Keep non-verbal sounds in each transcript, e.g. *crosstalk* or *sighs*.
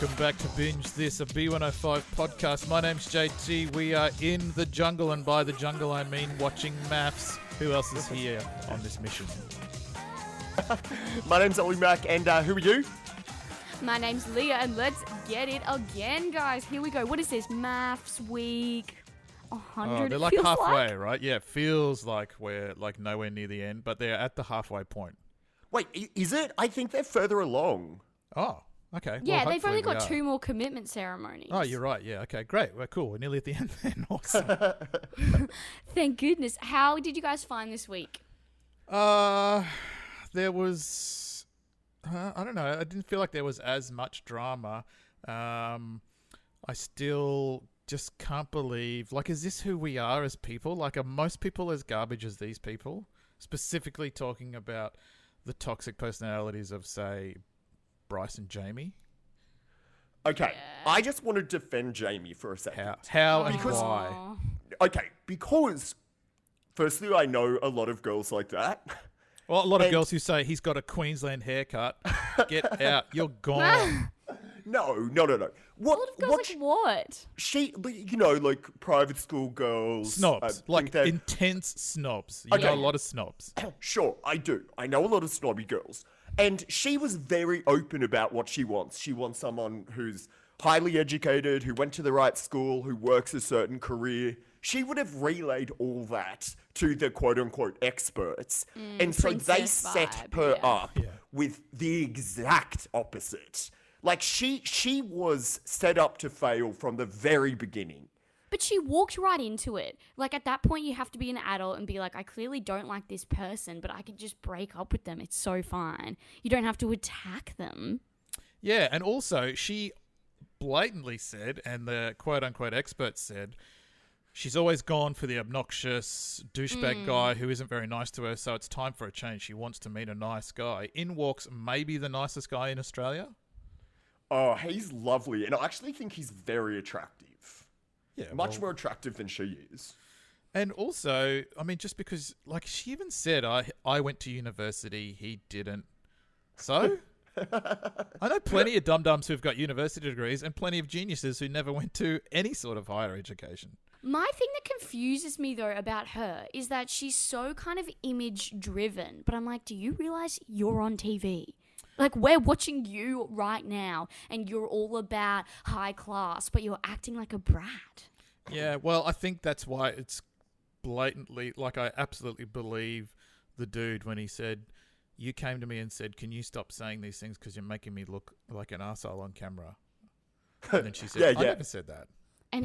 Welcome back to Binge This, a B105 podcast. My name's JT. We are in the jungle, and by the jungle I mean watching MAFS. Who else is here on this mission? *laughs* My name's Ollie Mack, and uh, who are you? My name's Leah, and let's get it again, guys. Here we go. What is this? MAFS week. A Oh, hundred. they're like feels halfway, like. right? Yeah, it feels like we're like nowhere near the end, but they're at the halfway point. Wait, is it? I think they're further along. Oh, okay. Yeah, well, they've only got two more commitment ceremonies. Oh, you're right. Yeah, okay, great. We're cool. We're nearly at the end *laughs* then. Awesome. *laughs* Thank goodness. How did you guys find this week? Uh, there was, uh, I don't know. I didn't feel like there was as much drama. Um, I still just can't believe. Like, is this who we are as people? Like, are most people as garbage as these people? Specifically, talking about the toxic personalities of, say, Bryce and Jamie. Okay, I just want to defend Jamie for a second. How, how, and Because- why? Okay, because firstly, I know a lot of girls like that. Well, a lot of girls who say he's got a Queensland haircut. Get out. *laughs* You're gone. No, no, no, no. What? A lot of girls what? like what? she, you know, like private school girls. Uh, snobs. I like they're- intense snobs. You know a lot of snobs. *clears throat* Sure, I do. I know a lot of snobby girls. And she was very open about what she wants. She wants someone who's highly educated, who went to the right school, who works a certain career. She would have relayed all that to the quote unquote experts. Mm, and so they princess set her yeah. up with the exact opposite. Like she she was set up to fail from the very beginning. But she walked right into it. Like at that point, you have to be an adult and be like, I clearly don't like this person, but I can just break up with them. It's so fine. You don't have to attack them. Yeah, and also she blatantly said, and the quote unquote experts said, she's always gone for the obnoxious douchebag mm. guy who isn't very nice to her, so it's time for a change. She wants to meet a nice guy. In walks maybe the nicest guy in Australia. Oh, he's lovely. And I actually think he's very attractive. Yeah, Much well- more attractive than she is. And also, I mean, just because, like, she even said, I I went to university, he didn't. So, *laughs* I know plenty of dum dums who've got university degrees, and plenty of geniuses who never went to any sort of higher education. My thing that confuses me though about her is that she's so kind of image driven. But I'm like, do you realize you're on TV? Like we're watching you right now, and you're all about high class, but you're acting like a brat. Yeah, well, I think that's why it's blatantly like I absolutely believe the dude when he said, "You came to me and said, can you stop saying these things because you're making me look like an asshole on camera." And then she said, *laughs* Yeah, "I yeah. never said that."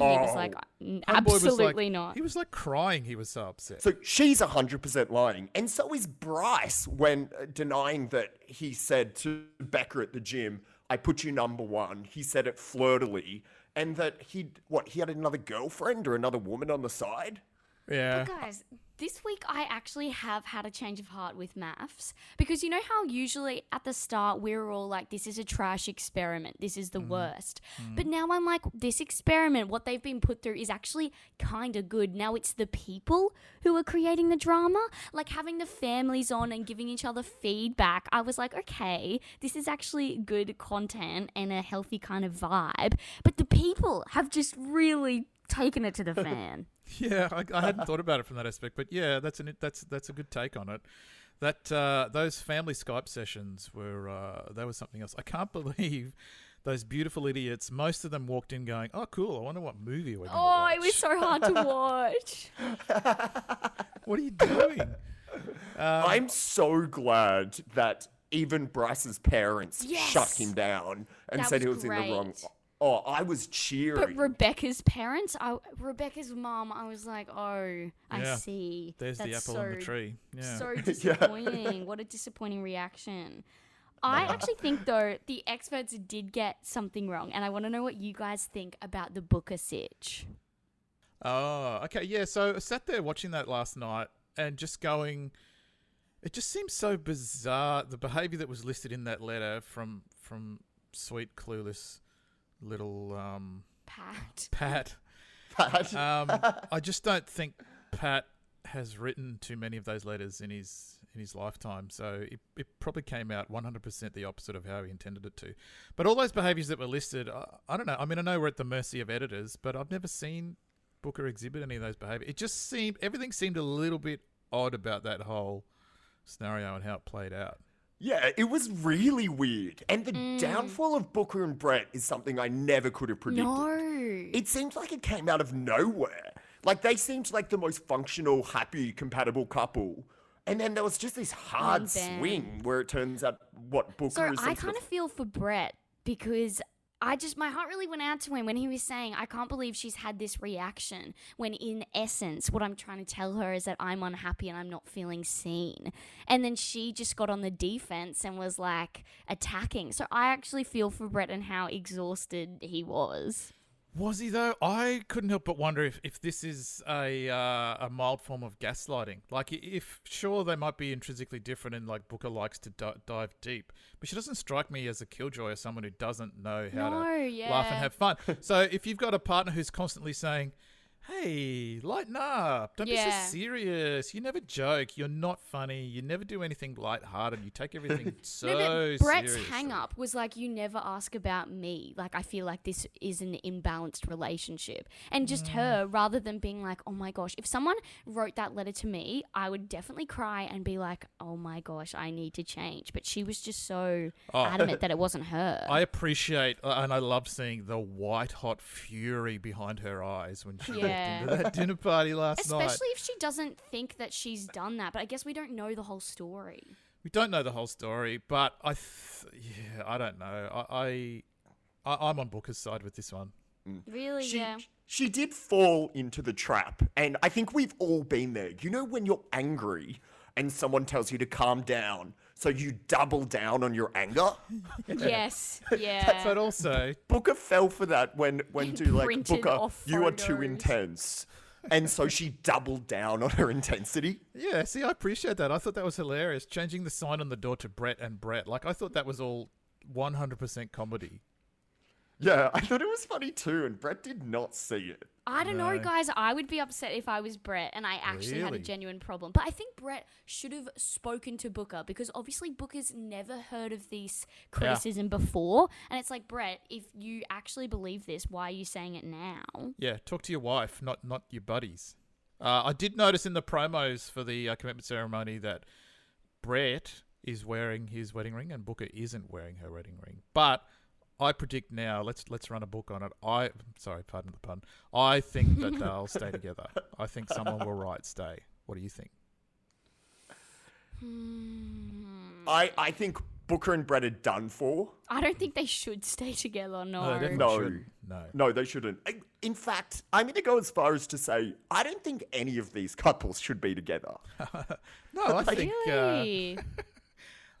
And he was Oh. like, "N- Homeboy was like- absolutely not. He was like crying. He was so upset. So she's 100% lying. And so is Bryce when uh, denying that he said to Becker at the gym, I put you number one. He said it flirtily. And that he, what, he had another girlfriend or another woman on the side? Yeah. But guys, this week I actually have had a change of heart with MAFS because you know how usually at the start we're all like, this is a trash experiment, this is the mm. worst. Mm. But now I'm like, this experiment, what they've been put through is actually kind of good. Now it's the people who are creating the drama, like having the families on and giving each other feedback. I was like, okay, this is actually good content and a healthy kind of vibe. But the people have just really taken it to the fan. *laughs* Yeah, I, I hadn't thought about it from that aspect, but yeah, that's an that's that's a good take on it. That uh, those family Skype sessions were uh, that was something else. I can't *laughs* believe those beautiful idiots. Most of them walked in going, "Oh, cool! I wonder what movie we're going to Oh, watch." it was so hard to watch. *laughs* What are you doing? Um, I'm so glad that even Bryce's parents Yes. shut him down and That said he was was in the wrong. Great. Oh, I was cheering. But Rebecca's parents, I, Rebecca's mom, I was like, oh, I see. There's the That's apple on the tree. Yeah. So *laughs* disappointing. what a disappointing reaction. I actually think though the experts did get something wrong, and I want to know what you guys think about the Booka sitch. Oh, okay, yeah. So I sat there watching that last night and just going, it just seems so bizarre. The behaviour that was listed in that letter from from sweet clueless little um, Pat. *laughs* Pat. Pat. Um, *laughs* I just don't think Pat has written too many of those letters in his in his lifetime. So it, it probably came out 100% the opposite of how he intended it to. But all those behaviors that were listed, I, I don't know. I mean, I know we're at the mercy of editors, but I've never seen Booka exhibit any of those behaviors. It just seemed everything seemed a little bit odd about that whole scenario and how it played out. Yeah, it was really weird. And the Mm. downfall of Booka and Brett is something I never could have predicted. No. It seems like it came out of nowhere. Like they seemed like the most functional, happy, compatible couple. And then there was just this hard swing where it turns out what Booka So is I kind of feel for Brett because I just my heart really went out to him when he was saying, "I can't believe she's had this reaction." When in essence, what I'm trying to tell her is that I'm unhappy and I'm not feeling seen. And then she just got on the defense and was like attacking. So I actually feel for Brett and how exhausted he was. Was he though? I couldn't help but wonder if, if this is a uh, a mild form of gaslighting. Like, if sure they might be intrinsically different, and like Booka likes to di- dive deep, but she doesn't strike me as a killjoy or someone who doesn't know how No, to laugh and have fun. so if you've got a partner who's constantly saying, "Hey, lighten up! Don't be so serious. You never joke. You're not funny. You never do anything lighthearted. You take everything *laughs* so no, but Brett's seriously." hang up was like, you never ask about me. Like, I feel like this is an imbalanced relationship. And just Mm. her, rather than being like, oh my gosh, if someone wrote that letter to me, I would definitely cry and be like, oh my gosh, I need to change. But she was just so Oh. adamant that it *laughs* wasn't her. I appreciate uh, and I love seeing the white hot fury behind her eyes when she Yeah. Walked into that dinner party last night. Especially if she doesn't think that she's done that. But I guess we don't know the whole story. We don't know the whole story, but I, th- yeah, I don't know. I, I, I, I'm on Booka's side with this one. Mm. Really? She, yeah. she did fall into the trap, and I think we've all been there. You know, when you're angry and someone tells you to calm down, so you double down on your anger? *laughs* Yes. Yeah. But also, Booka fell for that when, when to like, Booka, you are too intense. And so she doubled down on her intensity. yeah, see, I appreciate that. I thought that was hilarious. Changing the sign on the door to Brett and Brett. Like, I thought that was all 100% comedy. Yeah, I thought it was funny too, and Brett did not see it. I don't know, No. guys. I would be upset if I was Brett and I actually had a Really? genuine problem. But I think Brett should have spoken to Booka because obviously Booka's never heard of this criticism before. And it's like, Brett, if you actually believe this, why are you saying it now? Yeah, talk to your wife, not not your buddies. Uh, I did notice in the promos for the uh, commitment ceremony that Brett is wearing his wedding ring and Booka isn't wearing her wedding ring. But I predict now. Let's let's run a book on it. I sorry, pardon the pun. I think that *laughs* they'll stay together. I think someone will write stay. What do you think? I, I think Booka and Brett are done for. I don't think they should stay together. No. they definitely No. No. No, they shouldn't. In fact, I'm going to go as far as to say I don't think any of these couples should be together. *laughs* No, I think uh, Really?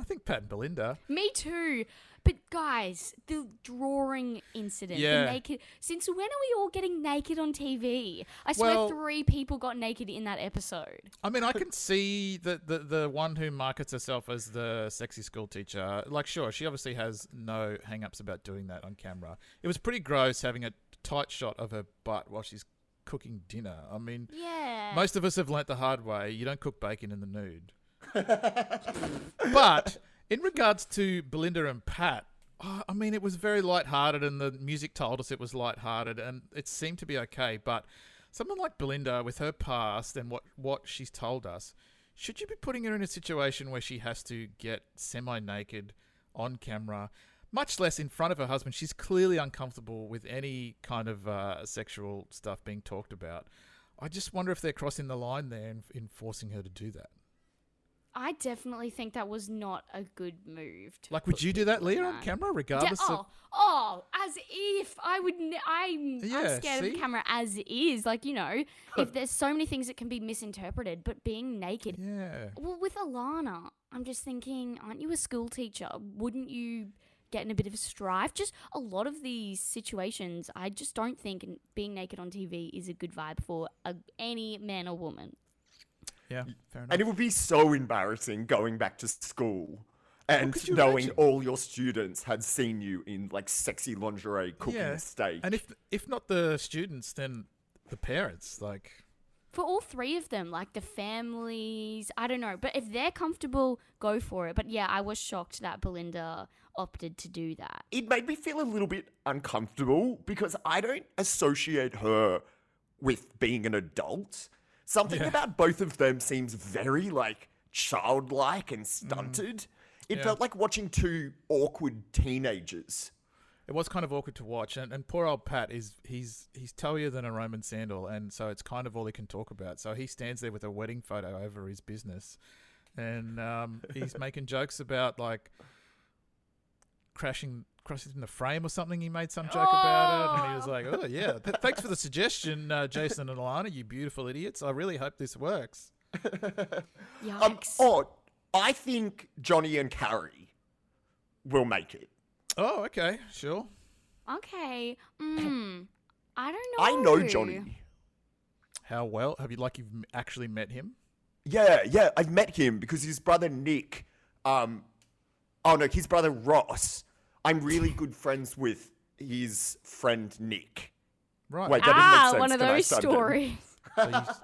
I think Pat and Belinda. Me too. But guys, the drawing incident, Yeah. the naked. Since when are we all getting naked on TV? I swear, Well- three people got naked in that episode. I mean, I can see the, the the one who markets herself as the sexy school teacher. Like, sure, she obviously has no hang-ups about doing that on camera. It was pretty gross having a tight shot of her butt while she's cooking dinner. I mean, Yeah. most of us have learnt the hard way. You don't cook bacon in the nude. *laughs* but in regards to Belinda and Pat, I mean, it was very light-hearted, and the music told us it was light-hearted, and it seemed to be okay. But someone like Belinda, with her past and what what she's told us, should you be putting her in a situation where she has to get semi-naked on camera? Much less in front of her husband. She's clearly uncomfortable with any kind of uh, sexual stuff being talked about. I just wonder if they're crossing the line there in, in forcing her to do that. I definitely think that was not a good move. to Like, would you do that, Leah, on camera, regardless oh, of? oh, as if I would. Ne- I'm, Yeah, I'm scared see? of camera as is. Like you know, if *laughs* there's so many things that can be misinterpreted, but being naked. Yeah. Well, with Alana, I'm just thinking, aren't you a school teacher? Wouldn't you get in a bit of a strife? Just a lot of these situations, I just don't think being naked on TV is a good vibe for a, any man or woman. Yeah, fair enough. And it would be so embarrassing going back to school and could you knowing imagine? all your students had seen you in like sexy lingerie cooking yeah. steak. And if if not the students, then the parents. Like, for all three of them, like the families, I don't know. But if they're comfortable, go for it. But yeah, I was shocked that Belinda opted to do that. It made me feel a little bit uncomfortable because I don't associate her with being an adult. Something Yeah. about both of them seems very like childlike and stunted. It Yeah. felt like watching two awkward teenagers. It was kind of awkward to watch, and, and poor old Pat is he's he's towier than a Roman sandal, and so it's kind of all he can talk about. So he stands there with a wedding photo over his business, and um, he's *laughs* making jokes about like crashing crashing in the frame or something. He made some joke about it, and he was like, "Oh yeah, *laughs* th- thanks for the suggestion, uh, Jason and Alana, you beautiful idiots. I really hope this works." *laughs* Yikes. Um, oh, I think Johnny and Carrie will make it. Oh, okay, sure. okay. Mm, I don't know. I know Johnny. How well have you like you've actually met him? Yeah, yeah, I've met him because his brother Nick, um, oh no, his brother Ross. I'm really good friends with his friend Nick. Right. Wait, that doesn't Ah, make sense. one of Can those stories. *laughs* So you s-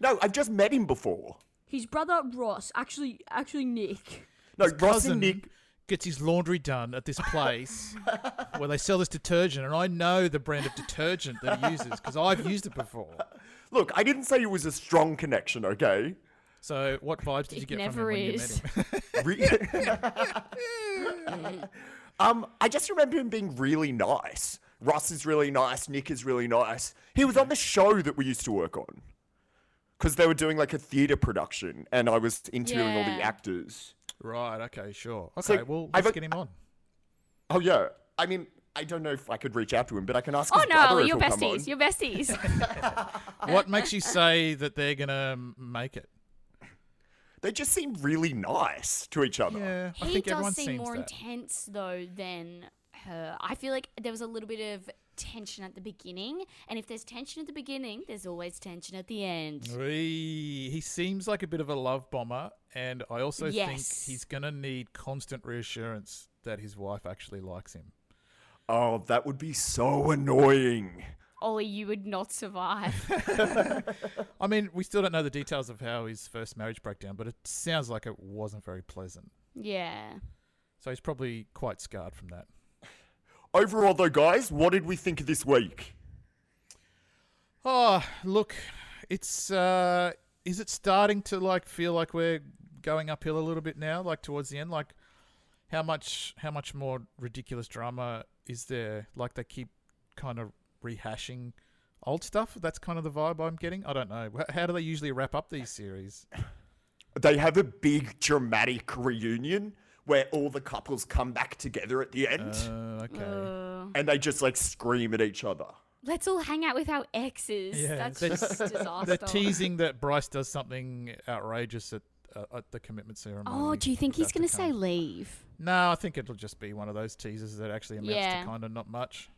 No, I've just met him before. His brother Ross, actually, actually Nick. No, his Ross cousin and Nick. gets his laundry done at this place *laughs* where they sell this detergent, and I know the brand of detergent that he uses because I've used it before. *laughs* Look, I didn't say it was a strong connection, okay? So, what vibes did you get never from him when is. you met him? Um, I just remember him being really nice. Russ is really nice. Nick is really nice. He was on the show that we used to work on because they were doing like a theatre production, and I was interviewing all the actors. right. Okay. Sure. So, Okay. well, I've let's a- get him on. Oh yeah, I mean, I don't know if I could reach out to him, but I can ask Oh his brother no, if you're he'll come on. besties. You're besties. *laughs* *laughs* What makes you say that they're gonna make it? They just seem really nice to each other. Yeah, I he think does everyone seem seems more that. intense though than her. I feel like there was a little bit of tension at the beginning, and if there's tension at the beginning, there's always tension at the end. He, he seems like a bit of a love bomber, and I also think he's gonna need constant reassurance that his wife actually likes him. Oh, that would be so annoying. Ollie, you would not survive. *laughs* *laughs* I mean, we still don't know the details of how his first marriage broke down, but it sounds like it wasn't very pleasant. yeah. So he's probably quite scarred from that. Overall, though, guys, what did we think of this week? Oh, look, it's uh is it starting to like feel like we're going uphill a little bit now, like towards the end? Like how much how much more ridiculous drama is there? Like they keep kind of rehashing old stuff. That's kind of the vibe I'm getting. I don't know. How do they usually wrap up these series? They have a big dramatic reunion where all the couples come back together at the end Uh, okay. Uh, and they just like scream at each other. let's all hang out with our exes. Yeah, That's they- just *laughs* disaster. They're teasing that Bryce does something outrageous at uh, at the commitment ceremony. Oh, do you think he's going to say leave? No, I think it'll just be one of those teasers that actually amounts Yeah. to kind of not much.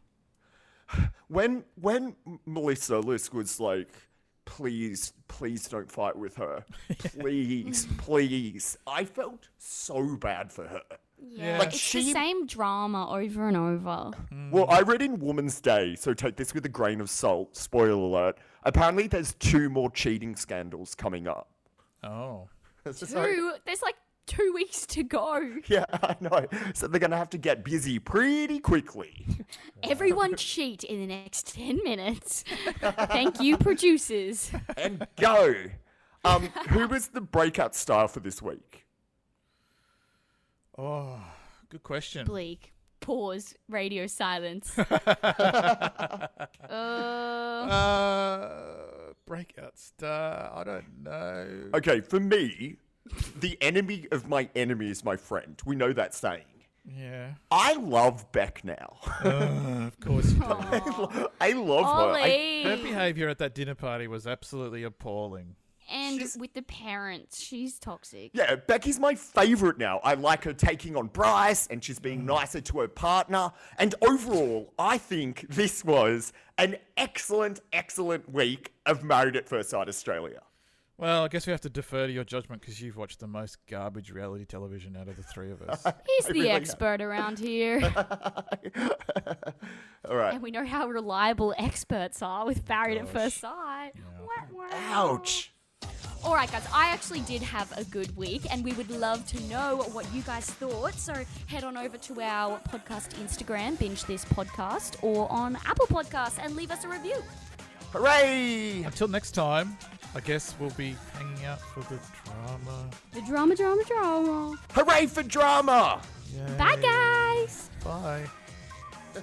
*sighs* When when Melissa Lisk was like, "Please, please don't fight with her, please, *laughs* please," I felt so bad for her. Yeah. Like, it's she- the same drama over and over. Hmm. Well, I read in Woman's Day, so take this with a grain of salt. Spoiler alert. Apparently, there's two more cheating scandals coming up. Oh. *laughs* So- Two, there's like two weeks to go. *laughs* yeah, I know. So they're gonna have to get busy pretty quickly. Everyone *laughs* cheat in the next 10 minutes. *laughs* Thank you, producers. and go. Um, who was the breakout star for this week? Oh, good question. Bleak. Pause. Radio silence. uh, Uh, breakout star. I don't know. Okay, for me, the enemy of my enemy is my friend. We know that saying. Yeah. I love Beck now. Uh, of course you *laughs* do. aw. I love her. I, Her behavior at that dinner party was absolutely appalling. And She's- with the parents, she's toxic. yeah, Becky's my favorite now. I like her taking on Bryce and she's being nicer to her partner. And overall, I think this was an excellent, excellent week of Married at First Sight Australia. Well, I guess we have to defer to your judgment because you've watched the most garbage reality television out of the three of us. *laughs* He's I the really have. expert around here. *laughs* All right. and we know how reliable experts are with Married at Gosh. First Sight. Yeah. Wah, Ouch. All right, guys, I actually did have a good week, and we would love to know what you guys thought. So head on over to our podcast Instagram, Binge This Podcast, or on Apple Podcasts and leave us a review. Hooray! Until next time, I guess we'll be hanging out for the drama. The drama, drama, drama. Hooray for drama! Yay. Bye, guys. Bye. *laughs*